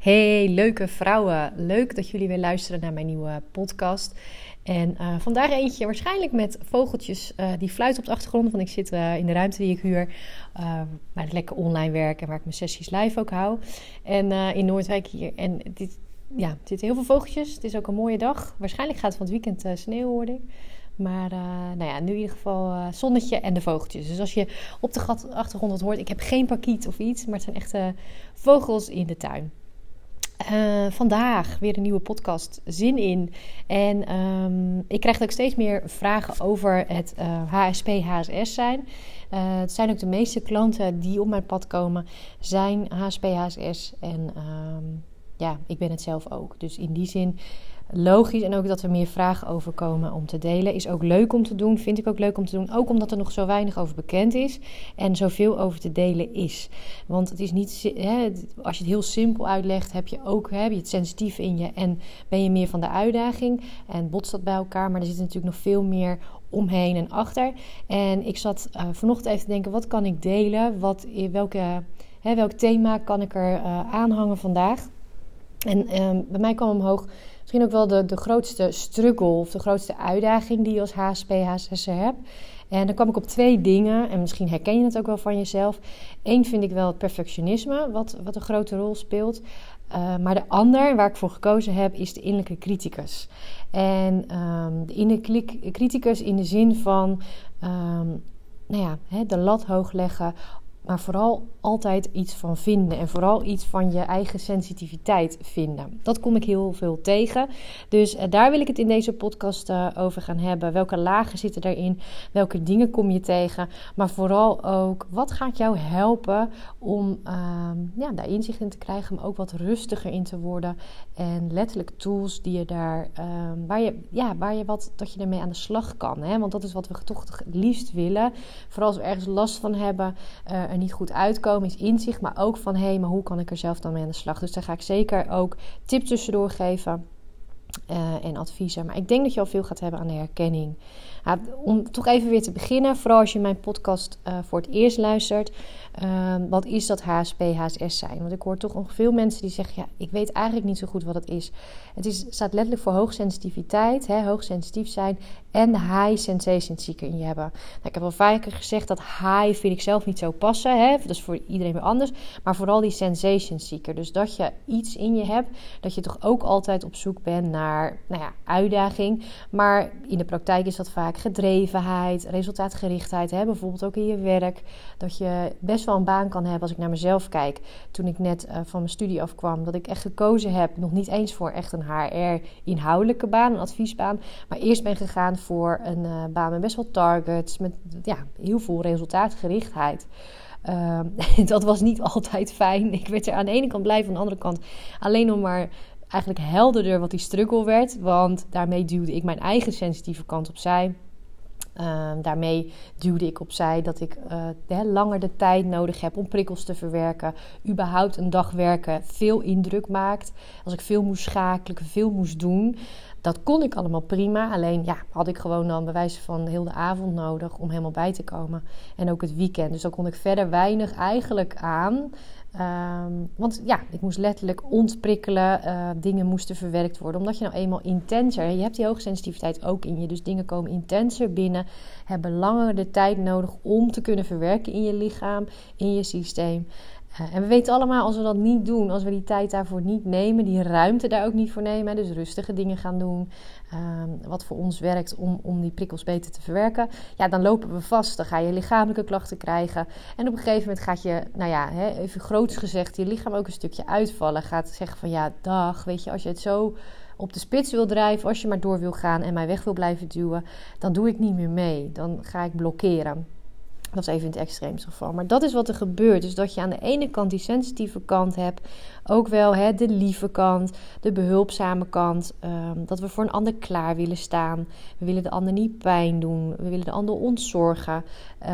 Hey, leuke vrouwen. Leuk dat jullie weer luisteren naar mijn nieuwe podcast. En uh, vandaag eentje waarschijnlijk met vogeltjes uh, die fluiten op de achtergrond. Want ik zit uh, in de ruimte die ik huur. waar ik lekker online werk en waar ik mijn sessies live ook hou. En in Noordwijk hier. En dit, ja, er zitten heel veel vogeltjes. Het is ook een mooie dag. Waarschijnlijk gaat het van het weekend sneeuw worden. Maar nou ja, nu in ieder geval zonnetje en de vogeltjes. Dus als je op de achtergrond wat hoort, ik heb geen parkiet of iets, maar het zijn echte vogels in de tuin. Uh, vandaag weer een nieuwe podcast. Zin in. En um, ik krijg ook steeds meer vragen over het uh, eh, HSP, HSS zijn. Uh, het zijn ook de meeste klanten die op mijn pad komen, zijn HSP, HSS. En um, ja, ik ben het zelf ook. Dus in die zin logisch. En ook dat er meer vragen over komen om te delen. Is ook leuk om te doen. Vind ik ook leuk om te doen. Ook omdat er nog zo weinig over bekend is. En zoveel over te delen is. Want het is niet. Hè, als je het heel simpel uitlegt, heb je ook heb je het sensitief in je. En ben je meer van de uitdaging. En botst dat bij elkaar. Maar er zit natuurlijk nog veel meer omheen en achter. En ik zat uh, vanochtend even te denken: wat kan ik delen? Wat, welke, hè, welk thema kan ik er uh, aanhangen vandaag? En uh, bij mij kwam omhoog misschien ook wel de, de grootste struggle of de grootste uitdaging die je als HSP, hebt. En dan kwam ik op twee dingen, en misschien herken je het ook wel van jezelf. Eén vind ik wel het perfectionisme, wat, wat een grote rol speelt. Uh, maar de ander, waar ik voor gekozen heb, is de innerlijke criticus. En um, de innerlijke criticus in de zin van um, nou ja, de lat hoog leggen maar vooral altijd iets van vinden. En vooral iets van je eigen sensitiviteit vinden. Dat kom ik heel veel tegen. Dus uh, daar wil ik het in deze podcast uh, over gaan hebben. Welke lagen zitten erin? Welke dingen kom je tegen? Maar vooral ook, wat gaat jou helpen om uh, ja, daar inzicht in te krijgen. Maar ook wat rustiger in te worden. En letterlijk tools die je daar, ehm, waar, je, ja, waar je wat, dat je ermee aan de slag kan. Hè? Want dat is wat we toch het liefst willen. Vooral als we ergens last van hebben eh, niet goed uitkomen, is inzicht. Maar ook van hé, hey, maar hoe kan ik er zelf dan mee aan de slag? Dus daar ga ik zeker ook tips tussendoor geven. Uh, en adviezen. Maar ik denk dat je al veel gaat hebben aan de herkenning. om toch even weer te beginnen, vooral als je mijn podcast uh, voor het eerst luistert. Uh, wat is dat HSP, HSS zijn? Want ik hoor toch nog veel mensen die zeggen: ja, ik weet eigenlijk niet zo goed wat het is. Het is, staat letterlijk voor hoogsensitiviteit, hè, hoogsensitief zijn en high sensation seeker in je hebben. Nou, ik heb al vaker gezegd dat high vind ik zelf niet zo passen. Hè? Dat is voor iedereen weer anders. Maar vooral die sensation seeker. Dus dat je iets in je hebt, dat je toch ook altijd op zoek bent naar nou ja, uitdaging. Maar in de praktijk is dat vaak gedrevenheid, resultaatgerichtheid. Hè? Bijvoorbeeld ook in je werk. Dat je best wel een baan kan hebben als ik naar mezelf kijk. Toen ik net uh, van mijn studie afkwam, dat ik echt gekozen heb, nog niet eens voor echt een HR-inhoudelijke baan, een adviesbaan. Maar eerst ben gegaan voor een uh, baan met best wel targets, met ja, heel veel resultaatgerichtheid. Uh, dat was niet altijd fijn. Ik werd er aan de ene kant blij, van de andere kant alleen nog maar eigenlijk helderder wat die struggle werd. Want daarmee duwde ik mijn eigen sensitieve kant opzij. Uh, daarmee duwde ik opzij dat ik uh, langer de tijd nodig heb om prikkels te verwerken. Überhaupt een dag werken veel indruk maakt. Als ik veel moest schakelen, veel moest doen. Dat kon ik allemaal prima. Alleen ja, had ik gewoon dan wijze van heel de avond nodig om helemaal bij te komen. En ook het weekend. Dus dan kon ik verder weinig eigenlijk aan. Um, want ja, ik moest letterlijk ontprikkelen. Uh, dingen moesten verwerkt worden. Omdat je nou eenmaal intenser... Je hebt die hoogsensitiviteit ook in je. Dus dingen komen intenser binnen. Hebben langer de tijd nodig om te kunnen verwerken in je lichaam. In je systeem. En we weten allemaal, als we dat niet doen, als we die tijd daarvoor niet nemen, die ruimte daar ook niet voor nemen, dus rustige dingen gaan doen, uh, wat voor ons werkt om, om die prikkels beter te verwerken, ja, dan lopen we vast. Dan ga je lichamelijke klachten krijgen. En op een gegeven moment gaat je, nou ja, even groots gezegd, je lichaam ook een stukje uitvallen. Gaat zeggen van ja, dag, weet je, als je het zo op de spits wil drijven, als je maar door wil gaan en mij weg wil blijven duwen, dan doe ik niet meer mee. Dan ga ik blokkeren. Dat is even in het extreemste geval. Maar dat is wat er gebeurt. Dus dat je aan de ene kant die sensitieve kant hebt. Ook wel hè, de lieve kant, de behulpzame kant. Um, dat we voor een ander klaar willen staan. We willen de ander niet pijn doen. We willen de ander ontzorgen. Uh,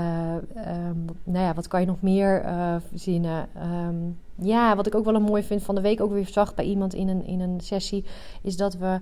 nou ja, wat kan je nog meer uh, ja, wat ik ook wel een mooi vind van de week ook weer zag bij iemand in een, in een sessie. Is dat we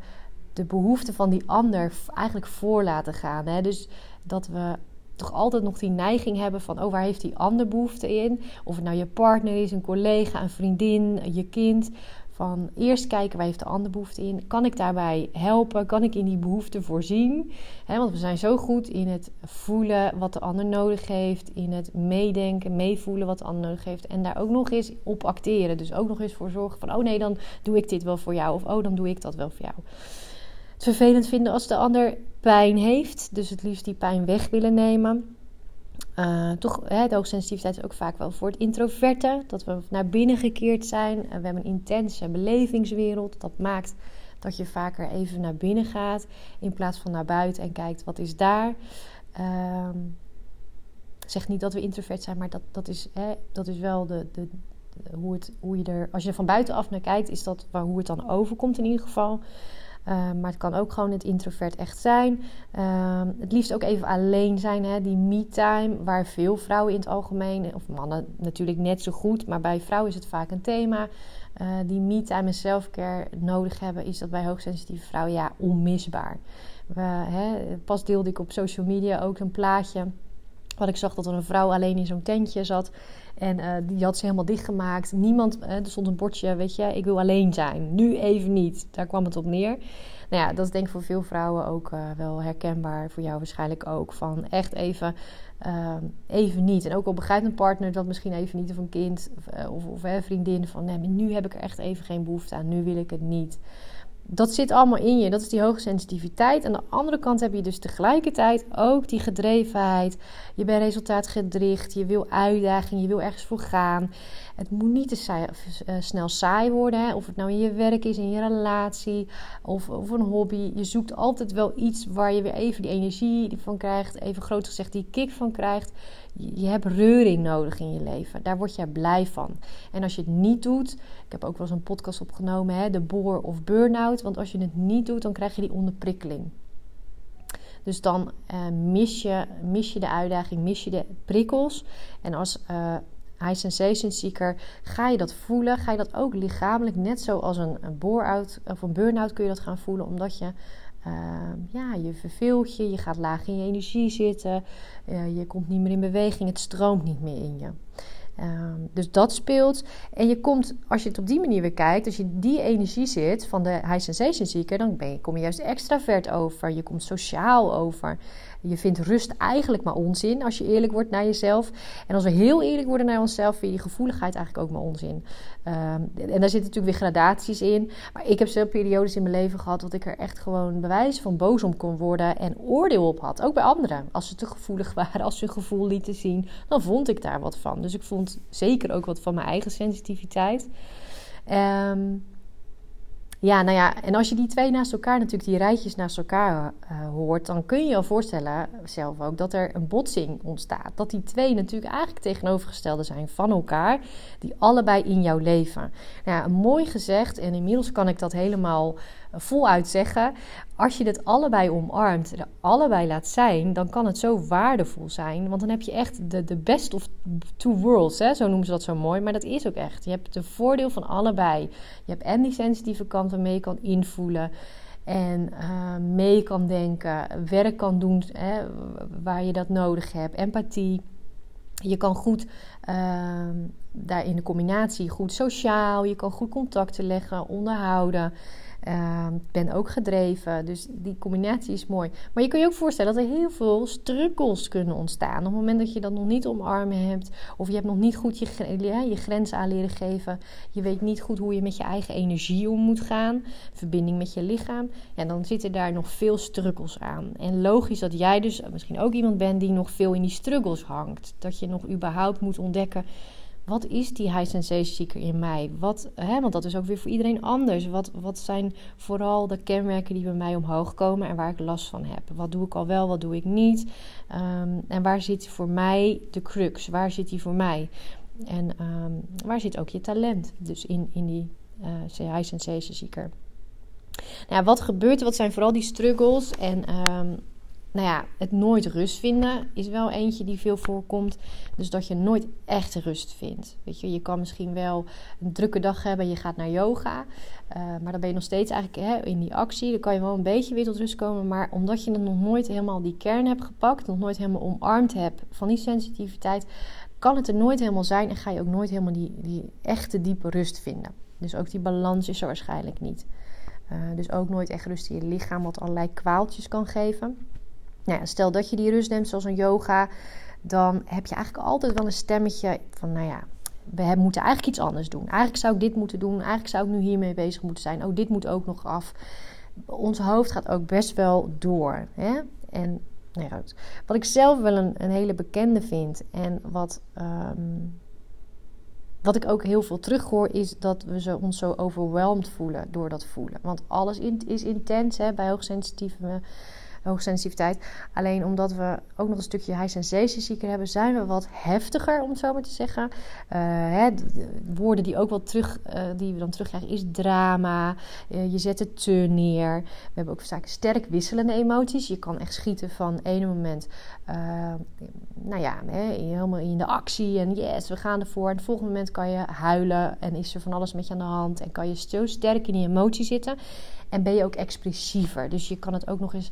de behoeften van die ander eigenlijk voor laten gaan. Hè? Dus dat we toch altijd nog die neiging hebben van, oh, waar heeft die ander behoefte in? Of het nou je partner is, een collega, een vriendin, je kind. Van eerst kijken waar heeft de ander behoefte in. Kan ik daarbij helpen? Kan ik in die behoefte voorzien? want we zijn zo goed in het voelen wat de ander nodig heeft. In het meedenken, meevoelen wat de ander nodig heeft. En daar ook nog eens op acteren. Dus ook nog eens voor zorgen van: oh nee, dan doe ik dit wel voor jou. Of oh, dan doe ik dat wel voor jou. Het vervelend vinden als de ander pijn heeft. Dus het liefst die pijn weg willen nemen. Uh, toch, hè, de hoogsensitiviteit is ook vaak wel voor het introverte. Dat we naar binnen gekeerd zijn. Uh, we hebben een intense belevingswereld. Dat maakt dat je vaker even naar binnen gaat. In plaats van naar buiten en kijkt wat is daar. Ik zeg niet dat we introvert zijn, maar dat, dat, is, hè, dat is wel de, de, hoe, het, hoe je er... Als je er van buitenaf naar kijkt, is dat waar, hoe het dan overkomt in ieder geval. Uh, maar het kan ook gewoon het introvert echt zijn. Uh, het liefst ook even alleen zijn. Hè? Die me-time, waar veel vrouwen in het algemeen, of mannen natuurlijk net zo goed, maar bij vrouwen is het vaak een thema. Uh, die me-time en self-care nodig hebben, is dat bij hoogsensitieve vrouwen ja onmisbaar. We, hè, pas deelde ik op social media ook een plaatje. Wat ik zag dat er een vrouw alleen in zo'n tentje zat. En uh, die had ze helemaal dichtgemaakt. Niemand, uh, er stond een bordje, weet je, ik wil alleen zijn. Nu even niet. Daar kwam het op neer. Nou ja, dat is denk ik voor veel vrouwen ook uh, wel herkenbaar. Voor jou waarschijnlijk ook. Van echt even, even niet. En ook al begrijpt een partner dat misschien even niet. Of een kind of, of, of vriendin. Van nee, nu heb ik er echt even geen behoefte aan. Nu wil ik het niet dat zit allemaal in je. Dat is die hoge sensitiviteit. Aan de andere kant heb je dus tegelijkertijd ook die gedrevenheid. Je bent resultaatgericht. Je wil uitdaging. Je wil ergens voor gaan. Het moet niet te saai, uh, snel saai worden. Hè? Of het nou in je werk is, in je relatie of, of een hobby. Je zoekt altijd wel iets waar je weer even die energie van krijgt. Even groot gezegd, die kick van krijgt. Je hebt reuring nodig in je leven. Daar word je blij van. En als je het niet doet, ik heb ook wel eens een podcast opgenomen, hè, de boor of burn-out. Want als je het niet doet, dan krijg je die onderprikkeling. Dus dan uh, mis, je, mis je de uitdaging, mis je de prikkels. En als uh, high sensation seeker ga je dat voelen, ga je dat ook lichamelijk, net zoals een, een bore-out of een burn-out kun je dat gaan voelen, omdat je Ehm, ja, je verveelt je, je gaat laag in je energie zitten, uh, je komt niet meer in beweging, het stroomt niet meer in je. Ehm, dus dat speelt. En je komt, als je het op die manier weer kijkt, als je die energie zit van de high sensation seeker, dan ben je, kom je juist extravert over. Je komt sociaal over. Je vindt rust eigenlijk maar onzin als je eerlijk wordt naar jezelf. En als we heel eerlijk worden naar onszelf, vind je gevoeligheid eigenlijk ook maar onzin. Ehm, en daar zitten natuurlijk weer gradaties in. Maar ik heb zelf periodes in mijn leven gehad dat ik er echt gewoon bewijs van boos om kon worden en oordeel op had. Ook bij anderen. Als ze te gevoelig waren, als ze een gevoel lieten zien, dan vond ik daar wat van. Dus ik vond zeker ook wat van mijn eigen sensitiviteit. Um, ja, nou ja, en als je die twee naast elkaar, natuurlijk die rijtjes naast elkaar uh, hoort, dan kun je je voorstellen, zelf ook, dat er een botsing ontstaat. Dat die twee natuurlijk eigenlijk tegenovergestelde zijn van elkaar, die allebei in jouw leven. Nou ja, mooi gezegd, en inmiddels kan ik dat helemaal voluit zeggen. Als je dit allebei omarmt, er allebei laat zijn, dan kan het zo waardevol zijn. Want dan heb je echt de, de best of two worlds, hè? zo noemen ze dat zo mooi. Maar dat is ook echt. Je hebt de voordeel van allebei. Je hebt en die sensitieve kant waarmee je kan invoelen. En uh, mee kan denken, werk kan doen hè, waar je dat nodig hebt. Empathie. Je kan goed uh, daar in de combinatie goed sociaal. Je kan goed contacten leggen, onderhouden. Uh, ben ook gedreven, dus die combinatie is mooi. Maar je kan je ook voorstellen dat er heel veel struggles kunnen ontstaan. Op het moment dat je dat nog niet omarmen hebt, of je hebt nog niet goed je, je grens aan leren geven, je weet niet goed hoe je met je eigen energie om moet gaan, verbinding met je lichaam, ja, dan zitten daar nog veel struggles aan. En logisch dat jij dus misschien ook iemand bent die nog veel in die struggles hangt. Dat je nog überhaupt moet ontdekken wat is die high sensation seeker in mij? Wat, hè, want dat is ook weer voor iedereen anders. Wat, wat zijn vooral de kenmerken die bij mij omhoog komen en waar ik last van heb? Wat doe ik al wel, wat doe ik niet? Um, en waar zit voor mij de crux? Waar zit die voor mij? En um, waar zit ook je talent? Dus in, in die uh, high sensation seeker. Nou, wat gebeurt er? Wat zijn vooral die struggles? En um, nou ja, het nooit rust vinden is wel eentje die veel voorkomt. Dus dat je nooit echt rust vindt. Weet je, je kan misschien wel een drukke dag hebben en je gaat naar yoga. Uh, maar dan ben je nog steeds eigenlijk hè, in die actie. Dan kan je wel een beetje weer tot rust komen. Maar omdat je dan nog nooit helemaal die kern hebt gepakt, nog nooit helemaal omarmd hebt van die sensitiviteit, kan het er nooit helemaal zijn en ga je ook nooit helemaal die, die echte diepe rust vinden. Dus ook die balans is er waarschijnlijk niet. Uh, dus ook nooit echt rust in je lichaam, wat allerlei kwaaltjes kan geven. Nou stel dat je die rust neemt, zoals een yoga, dan heb je eigenlijk altijd wel een stemmetje van, nou ja, we moeten eigenlijk iets anders doen. Eigenlijk zou ik dit moeten doen. Eigenlijk zou ik nu hiermee bezig moeten zijn. Oh, dit moet ook nog af. Ons hoofd gaat ook best wel door. Hè? En nou wat ik zelf wel een, een hele bekende vind en wat, um, wat ik ook heel veel terughoor, is dat we zo, ons zo overweldigd voelen door dat voelen. Want alles is intens hè, bij hoogsensitieve hoogsensitiviteit. Alleen omdat we ook nog een stukje high sensation seeker hebben, zijn we wat heftiger, om het zo maar te zeggen. Uh, hè, woorden die ook wel terug, uh, die we dan terugkrijgen, is drama. Uh, je zet het te neer. We hebben ook vaak sterk wisselende emoties. Je kan echt schieten van ene moment, nou ja, hè, helemaal in de actie en yes, we gaan ervoor. En het volgende moment kan je huilen en is er van alles met je aan de hand. En kan je zo sterk in die emotie zitten. En ben je ook expressiever. Dus je kan het ook nog eens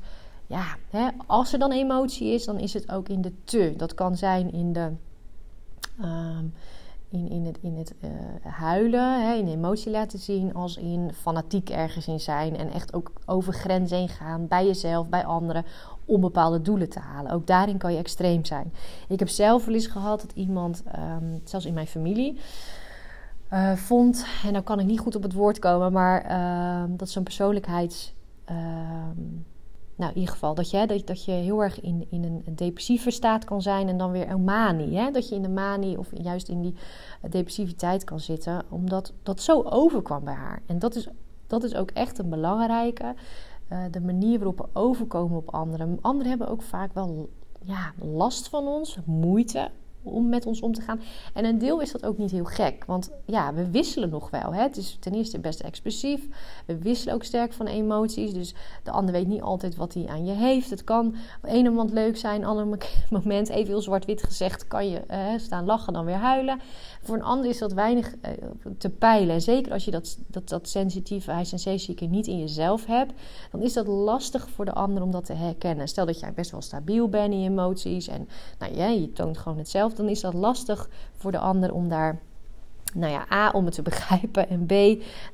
ja, hè, als er dan emotie is, dan is het ook in de te. Dat kan zijn in de. Ehm, in, in het, in het uh, huilen, hè, in emotie laten zien, als in fanatiek ergens in zijn. En echt ook over grenzen heen gaan, bij jezelf, bij anderen, om bepaalde doelen te halen. Ook daarin kan je extreem zijn. Ik heb zelf wel eens gehad dat iemand, um, zelfs in mijn familie, uh, vond, en dan kan ik niet goed op het woord komen, maar uh, dat zo'n persoonlijkheids. Ehm, nou, in ieder geval dat je, dat, dat je heel erg in, in een depressieve staat kan zijn en dan weer een manie. Hè? Dat je in de manie of juist in die depressiviteit kan zitten, omdat dat zo overkwam bij haar. En dat is, dat is ook echt een belangrijke. Uh, de manier waarop we overkomen op anderen. Anderen hebben ook vaak wel ja, last van ons, moeite om met ons om te gaan. En een deel is dat ook niet heel gek. Want ja, we wisselen nog wel. Hè? Het is ten eerste best expressief. We wisselen ook sterk van emoties. Dus de ander weet niet altijd wat hij aan je heeft. Het kan op een moment leuk zijn. Ander moment, even heel zwart-wit gezegd, kan je staan lachen dan weer huilen. Voor een ander is dat weinig uh, te peilen. En zeker als je dat, dat, dat sensitieve high sensation niet in jezelf hebt. Dan is dat lastig voor de ander om dat te herkennen. Stel dat jij best wel stabiel bent in je emoties. En nou, je toont gewoon hetzelfde dan is dat lastig voor de ander om daar, nou ja, A, om het te begrijpen en B,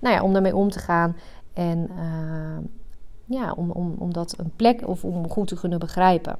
nou ja, om daarmee om te gaan. En uh, ja, om, om, om dat een plek of om goed te kunnen begrijpen.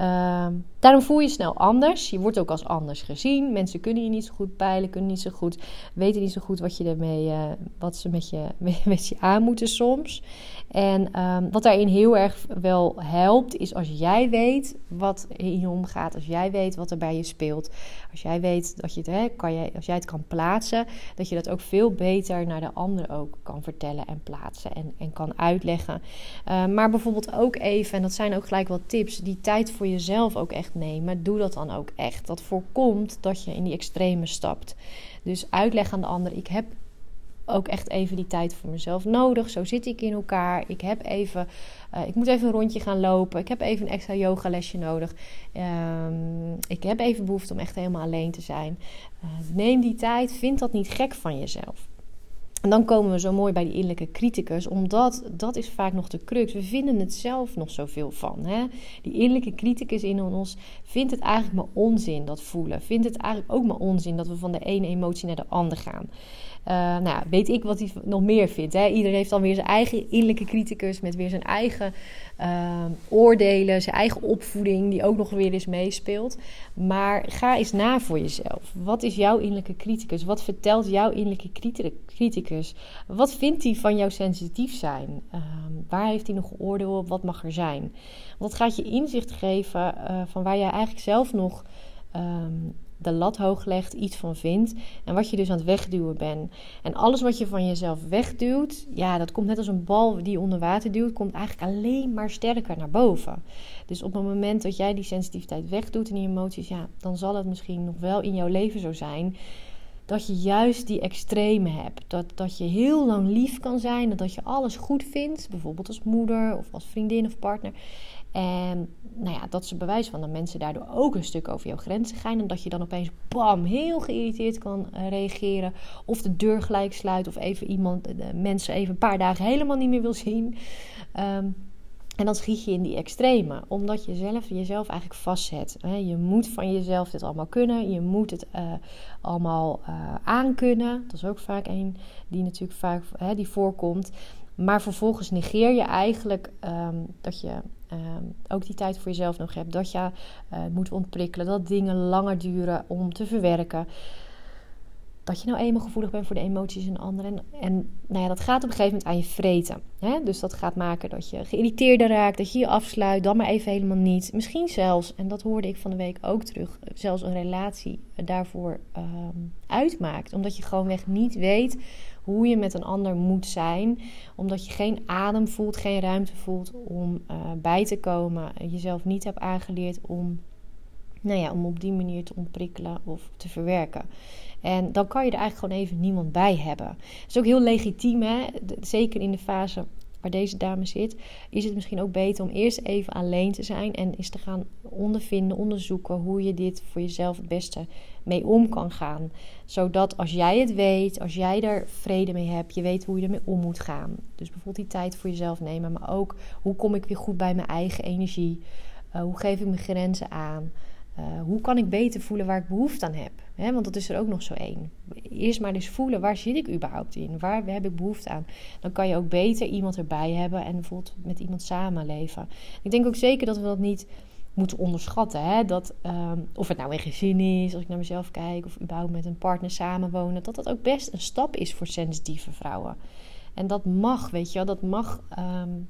Uh, daarom voel je snel anders. Je wordt ook als anders gezien. Mensen kunnen je niet zo goed peilen, kunnen niet zo goed, weten niet zo goed wat, je ermee, uh, wat ze met je, met je aan moeten soms. En um, wat daarin heel erg wel helpt, is als jij weet wat in je omgaat, als jij weet wat er bij je speelt, als jij weet dat je het, hè, kan je, als jij het kan plaatsen, dat je dat ook veel beter naar de ander ook kan vertellen en plaatsen en, en kan uitleggen. Uh, maar bijvoorbeeld ook even, en dat zijn ook gelijk wat tips, die tijd voor jezelf ook echt nemen. Doe dat dan ook echt. Dat voorkomt dat je in die extreme stapt. Dus uitleg aan de ander, ik heb ook echt even die tijd voor mezelf nodig. Zo zit ik in elkaar. Ik heb even, uh, ik moet even een rondje gaan lopen. Ik heb even een extra yogalesje nodig. Um, ik heb even behoefte om echt helemaal alleen te zijn. Uh, neem die tijd. Vind dat niet gek van jezelf. En dan komen we zo mooi bij die innerlijke criticus, omdat dat is vaak nog de crux. We vinden het zelf nog zoveel van. Hè? Die innerlijke criticus in ons vindt het eigenlijk maar onzin, dat voelen. Vindt het eigenlijk ook maar onzin dat we van de ene emotie naar de andere gaan. Uh, nou ja, weet ik wat hij nog meer vindt. Hè? Iedereen heeft dan weer zijn eigen innerlijke criticus met weer zijn eigen uh, oordelen, zijn eigen opvoeding, die ook nog weer eens meespeelt. Maar ga eens na voor jezelf. Wat is jouw innerlijke criticus? Wat vertelt jouw innerlijke criticus? Wat vindt hij van jouw sensitief zijn? Uh, waar heeft hij nog oordeel op? Wat mag er zijn? Want gaat je inzicht geven uh, van waar jij eigenlijk zelf nog um, de lat hoog legt, iets van vindt en wat je dus aan het wegduwen bent. En alles wat je van jezelf wegduwt, ja, dat komt net als een bal die onder water duwt, komt eigenlijk alleen maar sterker naar boven. Dus op het moment dat jij die sensitiviteit wegdoet en die emoties, ja, dan zal het misschien nog wel in jouw leven zo zijn dat je juist die extreme hebt. Dat, dat je heel lang lief kan zijn, dat je alles goed vindt, bijvoorbeeld als moeder of als vriendin of partner. En nou ja, dat is een bewijs van dat mensen daardoor ook een stuk over jouw grenzen gaan. En dat je dan opeens bam, heel geïrriteerd kan eh, reageren. Of de deur gelijk sluit. Of even iemand, de mensen even een paar dagen helemaal niet meer wil zien. Um, En dan schiet je in die extreme, omdat je zelf, jezelf eigenlijk vastzet. Je moet van jezelf dit allemaal kunnen, je moet het uh, allemaal uh, aankunnen. Dat is ook vaak een die natuurlijk vaak die voorkomt. Maar vervolgens negeer je eigenlijk um, dat je um, ook die tijd voor jezelf nog hebt. Dat je uh, moet ontprikkelen, dat dingen langer duren om te verwerken dat je nou eenmaal gevoelig bent voor de emoties van anderen. En, en nou ja, dat gaat op een gegeven moment aan je vreten. Hè? Dus dat gaat maken dat je geïrriteerder raakt, dat je je afsluit, dan maar even helemaal niet. Misschien zelfs, en dat hoorde ik van de week ook terug, zelfs een relatie daarvoor um, uitmaakt. Omdat je gewoonweg niet weet hoe je met een ander moet zijn. Omdat je geen adem voelt, geen ruimte voelt om uh, bij te komen. Jezelf niet hebt aangeleerd om, nou ja, om op die manier te ontprikkelen of te verwerken. En dan kan je er eigenlijk gewoon even niemand bij hebben. Dat is ook heel legitiem, hè? zeker in de fase waar deze dame zit, is het misschien ook beter om eerst even alleen te zijn en eens te gaan ondervinden, onderzoeken hoe je dit voor jezelf het beste mee om kan gaan. Zodat als jij het weet, als jij er vrede mee hebt, je weet hoe je ermee om moet gaan. Dus bijvoorbeeld die tijd voor jezelf nemen, maar ook hoe kom ik weer goed bij mijn eigen energie? Uh, hoe geef ik mijn grenzen aan? Uh, hoe kan ik beter voelen waar ik behoefte aan heb? He, want dat is er ook nog zo één. Eerst maar eens voelen, waar zit ik überhaupt in? Waar heb ik behoefte aan? Dan kan je ook beter iemand erbij hebben en bijvoorbeeld met iemand samenleven. Ik denk ook zeker dat we dat niet moeten onderschatten. Hè? Dat, um, of het nou een gezin is, als ik naar mezelf kijk, of überhaupt met een partner samenwonen, dat dat ook best een stap is voor sensitieve vrouwen. En dat mag, weet je wel, dat mag um,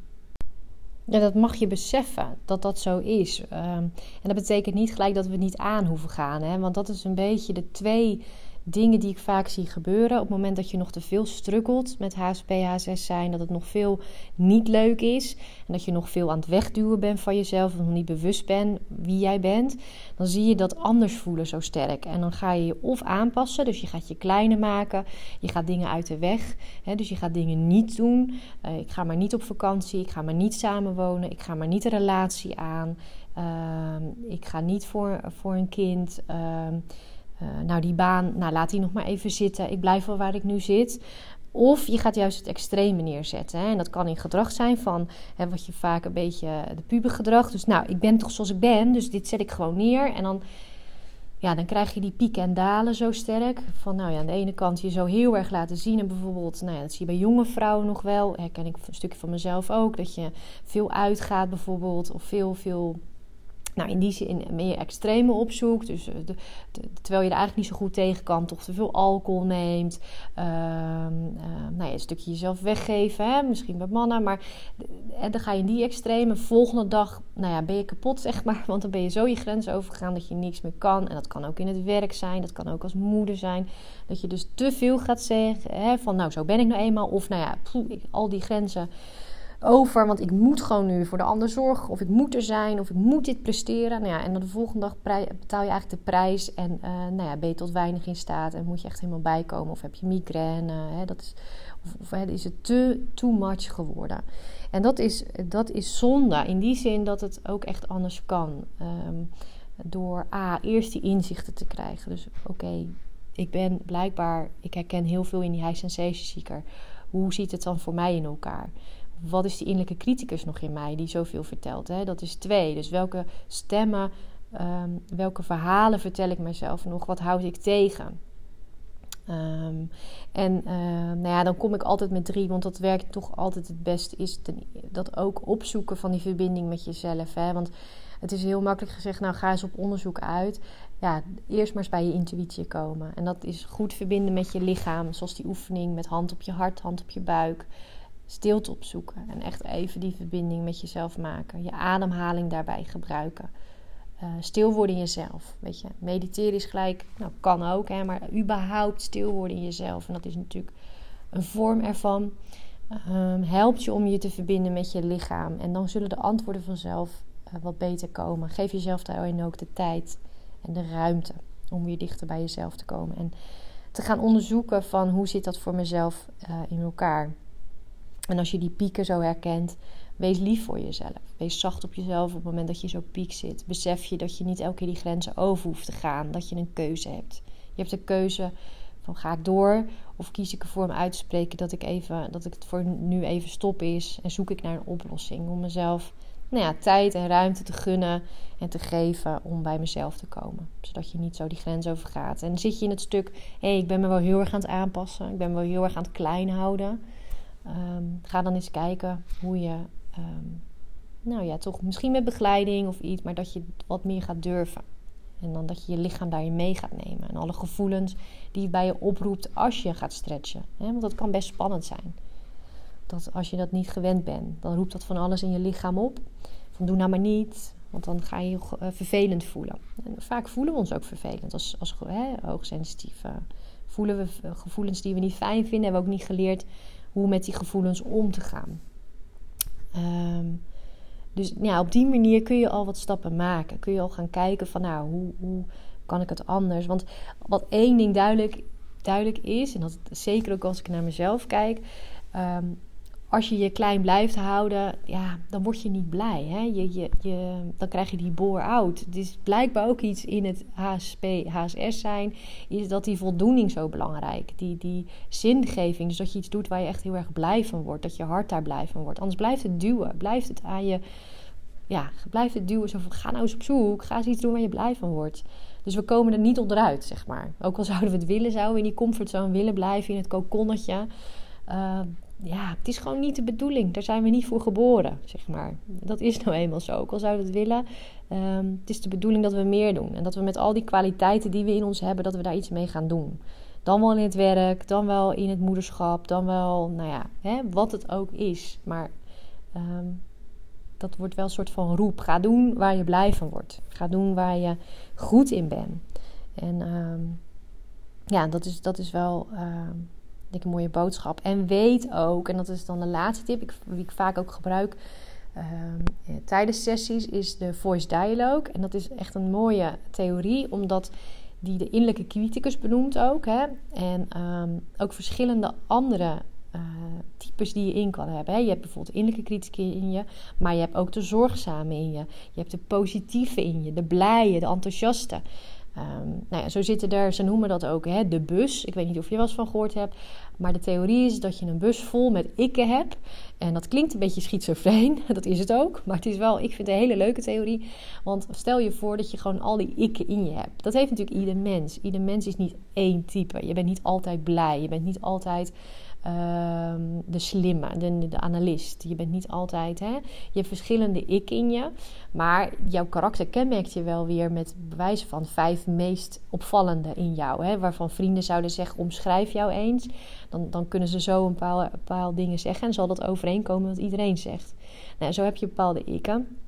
ja, dat mag je beseffen dat dat zo is. Um, en dat betekent niet gelijk dat we niet aan hoeven gaan. Hè? Want dat is een beetje de twee dingen die ik vaak zie gebeuren. Op het moment dat je nog te veel struggelt met HSP, HSS zijn, dat het nog veel niet leuk is. En dat je nog veel aan het wegduwen bent van jezelf, of nog niet bewust bent wie jij bent. Dan zie je dat anders voelen zo sterk. En dan ga je je of aanpassen, dus je gaat je kleiner maken. Je gaat dingen uit de weg. Hè, dus je gaat dingen niet doen. Uh, ik ga maar niet op vakantie, ik ga maar niet samenwonen, ik ga maar niet een relatie aan. Uh, ik ga niet voor, voor een kind. Uh, uh, nou, die baan, nou, laat die nog maar even zitten. Ik blijf wel waar ik nu zit. Of je gaat juist het extreme neerzetten. Hè? En dat kan in gedrag zijn van hè, wat je vaak een beetje de pubergedrag. Dus nou, ik ben toch zoals ik ben, dus dit zet ik gewoon neer. En dan, ja, dan krijg je die pieken en dalen zo sterk. Van nou ja, aan de ene kant je zo heel erg laten zien. En bijvoorbeeld, nou ja, dat zie je bij jonge vrouwen nog wel. Herken ik een stukje van mezelf ook. Dat je veel uitgaat bijvoorbeeld. Of veel, veel nou, in die zin meer extreme opzoekt. Dus eh, terwijl je er eigenlijk niet zo goed tegen kan, toch te veel alcohol neemt. Uh, nou ja, een stukje jezelf weggeven, hè? misschien bij mannen. Maar en dan ga je in die extreme. Volgende dag nou ja, ben je kapot, zeg maar. Want dan ben je zo je grens overgegaan dat je niks meer kan. En dat kan ook in het werk zijn. Dat kan ook als moeder zijn. Dat je dus te veel gaat zeggen. Hè? Van nou, zo ben ik nou eenmaal. Of nou ja, al die grenzen over. Want ik moet gewoon nu voor de ander zorgen. Of ik moet er zijn. Of ik moet dit presteren. Nou ja, en dan de volgende dag betaal je eigenlijk de prijs. En uh, nou ja, ben je tot weinig in staat. En moet je echt helemaal bijkomen. Of heb je migraine. Hè, dat is, of, hè, is het te too much geworden. En dat is, dat is zonde. In die zin dat het ook echt anders kan. Um, door A, eerst die inzichten te krijgen. Dus oké, ik ben blijkbaar... Ik herken heel veel in die high sensation seeker. Hoe ziet het dan voor mij in elkaar? Wat is die innerlijke criticus nog in mij die zoveel vertelt? Hè? Dat is twee. Dus welke stemmen, um, welke verhalen vertel ik mezelf nog? Wat houd ik tegen? Um, en uh, nou ja, dan kom ik altijd met drie, want dat werkt toch altijd het beste. Is dat ook opzoeken van die verbinding met jezelf. Hè? Want het is heel makkelijk gezegd, nou ga eens op onderzoek uit. Ja, eerst maar eens bij je intuïtie komen. En dat is goed verbinden met je lichaam, zoals die oefening met hand op je hart, hand op je buik stilte opzoeken. En echt even die verbinding met jezelf maken. Je ademhaling daarbij gebruiken. Uh, stil worden in jezelf. Weet je, mediteren is gelijk, nou kan ook, hè, maar überhaupt stil worden in jezelf. En dat is natuurlijk een vorm ervan. Um, helpt je om je te verbinden met je lichaam. En dan zullen de antwoorden vanzelf uh, wat beter komen. Geef jezelf daarin ook de tijd en de ruimte om weer dichter bij jezelf te komen. En te gaan onderzoeken van hoe zit dat voor mezelf uh, in elkaar. En als je die pieken zo herkent, wees lief voor jezelf. Wees zacht op jezelf op het moment dat je zo piek zit. Besef je dat je niet elke keer die grenzen over hoeft te gaan. Dat je een keuze hebt. Je hebt de keuze dan ga ik door. Of kies ik ervoor om uit te spreken dat ik, even, dat ik het voor nu even stop is. En zoek ik naar een oplossing om mezelf nou ja, tijd en ruimte te gunnen en te geven om bij mezelf te komen. Zodat je niet zo die grens overgaat. En zit je in het stuk, hé, hey, ik ben me wel heel erg aan het aanpassen. Ik ben me wel heel erg aan het klein houden. Ehm, ga dan eens kijken hoe je, ehm, nou ja, toch misschien met begeleiding of iets, maar dat je wat meer gaat durven. En dan dat je je lichaam daarin mee gaat nemen. En alle gevoelens die het bij je oproept als je gaat stretchen. Want dat kan best spannend zijn. Dat als je dat niet gewend bent, dan roept dat van alles in je lichaam op. Van doe nou maar niet, want dan ga je je eh, vervelend voelen. En vaak voelen we ons ook vervelend als, als hoogsensitief. voelen we gevoelens die we niet fijn vinden, hebben we ook niet geleerd hoe met die gevoelens om te gaan. Um, dus ja, op die manier kun je al wat stappen maken. Kun je al gaan kijken van nou, hoe, hoe kan ik het anders? Want wat één ding duidelijk, duidelijk is, en dat zeker ook als ik naar mezelf kijk. Ehm, als je je klein blijft houden, ja, dan word je niet blij. Hè? Je, je, je, dan krijg je die bore-out. Het is blijkbaar ook iets in het HSP, HSS zijn, is dat die voldoening zo belangrijk. Die, die zingeving, dus dat je iets doet waar je echt heel erg blij van wordt. Dat je hart daar blij van wordt. Anders blijft het duwen. Blijft het aan je, ja, blijft het duwen. Zo van, ga nou eens op zoek. Ga eens iets doen waar je blij van wordt. Dus we komen er niet onderuit, zeg maar. Ook al zouden we het willen, zouden we in die comfortzone willen blijven, in het kokonnetje. Uh, ja, het is gewoon niet de bedoeling. Daar zijn we niet voor geboren, zeg maar. Dat is nou eenmaal zo. Ook al zouden we het willen, um, het is de bedoeling dat we meer doen. En dat we met al die kwaliteiten die we in ons hebben, dat we daar iets mee gaan doen. Dan wel in het werk, dan wel in het moederschap, dan wel, nou ja, hè, wat het ook is. Maar um, dat wordt wel een soort van roep. Ga doen waar je blij van wordt. Ga doen waar je goed in bent. En um, ja, dat is, dat is wel een mooie boodschap. En weet ook, en dat is dan de laatste tip ik, die ik vaak ook gebruik um, tijdens sessies, is de voice dialogue. En dat is echt een mooie theorie, omdat die de innerlijke criticus benoemt ook. Hè? En um, ook verschillende andere uh, types die je in kan hebben. Hè? Je hebt bijvoorbeeld innerlijke criticus in je, maar je hebt ook de zorgzame in je. Je hebt de positieve in je, de blije, de enthousiaste. Um, nou ja, zo zitten er, ze noemen dat ook hè, de bus. Ik weet niet of je wel eens van gehoord hebt. Maar de theorie is dat je een bus vol met ikken hebt. En dat klinkt een beetje schizofreen. Dat is het ook. Maar het is wel, ik vind het een hele leuke theorie. Want stel je voor dat je gewoon al die ikken in je hebt. Dat heeft natuurlijk ieder mens. Ieder mens is niet één type. Je bent niet altijd blij. Je bent niet altijd Ehm, de slimme, de, de analist. Je bent niet altijd, hè? Je hebt verschillende ik in je. Maar jouw karakter kenmerkt je wel weer met bewijzen van vijf meest opvallende in jou. Hè? Waarvan vrienden zouden zeggen, omschrijf jou eens. Dan, dan kunnen ze zo een paar, een paar dingen zeggen. En zal dat overeenkomen wat iedereen zegt. Nou, zo heb je bepaalde ikken.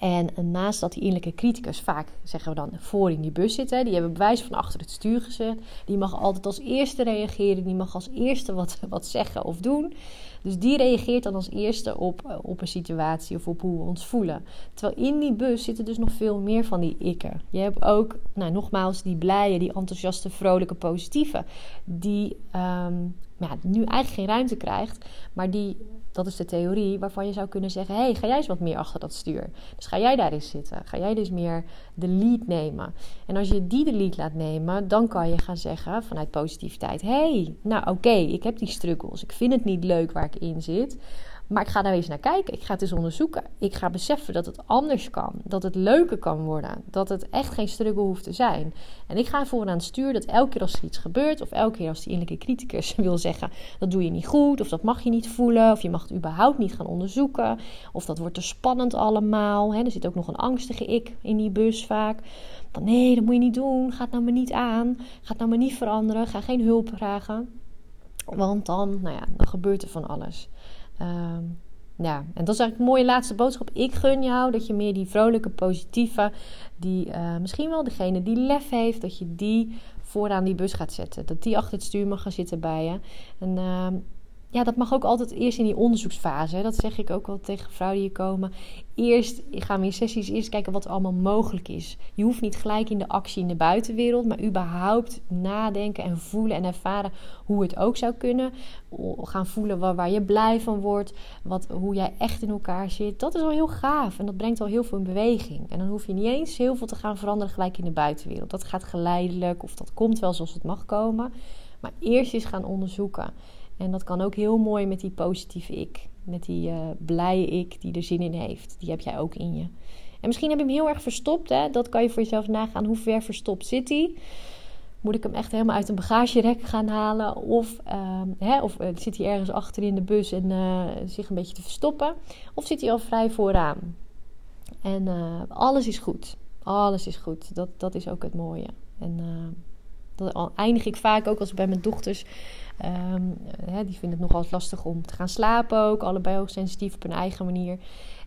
En naast dat die innerlijke criticus vaak, zeggen we dan, voor in die bus zitten, die hebben bewijs van achter het stuur gezet. Die mag altijd als eerste reageren, die mag als eerste wat, wat zeggen of doen. Dus die reageert dan als eerste op, eh, op een situatie of op hoe we ons voelen. Terwijl in die bus zitten dus nog veel meer van die ikken. Je hebt ook, nou, nogmaals, die blije, die enthousiaste, vrolijke, positieve. Die um, ja, nu eigenlijk geen ruimte krijgt, maar die dat is de theorie waarvan je zou kunnen zeggen: hey, ga jij eens wat meer achter dat stuur. Dus ga jij daar eens zitten. Ga jij dus meer de lead nemen. En als je die de lead laat nemen, dan kan je gaan zeggen vanuit positiviteit: hey, nou oké, ik heb die struggles. Ik vind het niet leuk waar ik in zit. Maar ik ga daar eens naar kijken. Ik ga het eens onderzoeken. Ik ga beseffen dat het anders kan. Dat het leuker kan worden. Dat het echt geen struggle hoeft te zijn. En ik ga voor aan het stuur dat elke keer als er iets gebeurt. Of elke keer als die innerlijke criticus wil zeggen. Dat doe je niet goed. Of dat mag je niet voelen. Of je mag het überhaupt niet gaan onderzoeken. Of dat wordt te spannend allemaal. er zit ook nog een angstige ik in die bus vaak. Dan nee, dat moet je niet doen. Ga het nou maar niet aan. Ga het nou maar niet veranderen. Ga geen hulp vragen. Want dan, nou ja, dan gebeurt er van alles. Ehm, ja, en dat is eigenlijk mooie laatste boodschap. Ik gun jou dat je meer die vrolijke, positieve, die uh, misschien wel degene die lef heeft, dat je die vooraan die bus gaat zetten. Dat die achter het stuur mag gaan zitten bij je. En uh, ja, dat mag ook altijd eerst in die onderzoeksfase. Dat zeg ik ook wel tegen vrouwen die hier komen. Eerst gaan we in sessies eerst kijken wat er allemaal mogelijk is. Je hoeft niet gelijk in de actie in de buitenwereld, maar überhaupt nadenken en voelen en ervaren hoe het ook zou kunnen. Gaan voelen waar, waar je blij van wordt, wat, hoe jij echt in elkaar zit. Dat is al heel gaaf en dat brengt al heel veel in beweging. En dan hoef je niet eens heel veel te gaan veranderen gelijk in de buitenwereld. Dat gaat geleidelijk of dat komt wel zoals het mag komen. Maar eerst eens gaan onderzoeken. En dat kan ook heel mooi met die positieve ik. Met die uh, blije ik die er zin in heeft. Die heb jij ook in je. En misschien heb je hem heel erg verstopt. Hè? Dat kan je voor jezelf nagaan. Hoe ver verstopt zit hij? Moet ik hem echt helemaal uit een bagagerek gaan halen? Of, ehm, hè, of uh, zit hij ergens achter in de bus en uh, zich een beetje te verstoppen? Of zit hij al vrij vooraan? En alles is goed. Alles is goed. Dat, dat is ook het mooie. En dat eindig ik vaak ook als ik bij mijn dochters Um, hè, die vinden het nogal lastig om te gaan slapen ook. Allebei hoogsensitief op hun eigen manier.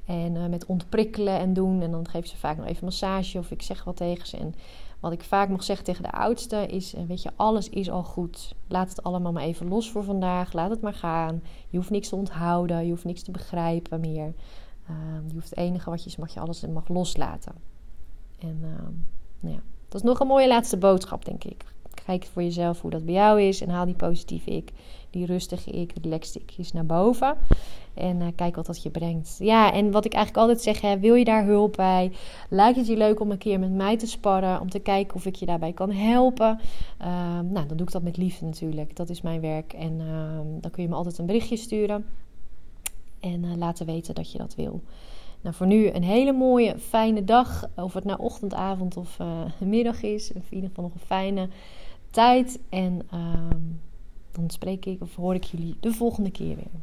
En uh, met ontprikkelen en doen. En dan geef ze vaak nog even massage of ik zeg wat tegen ze. En wat ik vaak nog zeg tegen de oudste is: uh, Weet je, alles is al goed. Laat het allemaal maar even los voor vandaag. Laat het maar gaan. Je hoeft niks te onthouden. Je hoeft niks te begrijpen meer. Uh, je hoeft het enige wat je is, mag je alles mag loslaten. En ehm, nou ja, dat is nog een mooie laatste boodschap, denk ik. Kijk voor jezelf hoe dat bij jou is. En haal die positieve ik, die rustige ik, relaxed ik naar boven. En uh, kijk wat dat je brengt. Ja, en wat ik eigenlijk altijd zeg, hè, wil je daar hulp bij? Lijkt het je leuk om een keer met mij te sparren? Om te kijken of ik je daarbij kan helpen? Uh, nou, dan doe ik dat met liefde natuurlijk. Dat is mijn werk. En uh, dan kun je me altijd een berichtje sturen. En eh, laten weten dat je dat wil. Nou, voor nu een hele mooie, fijne dag. Of het nou ochtend, avond of middag is. In ieder geval nog een fijne tijd. En um, dan spreek ik of hoor ik jullie de volgende keer weer.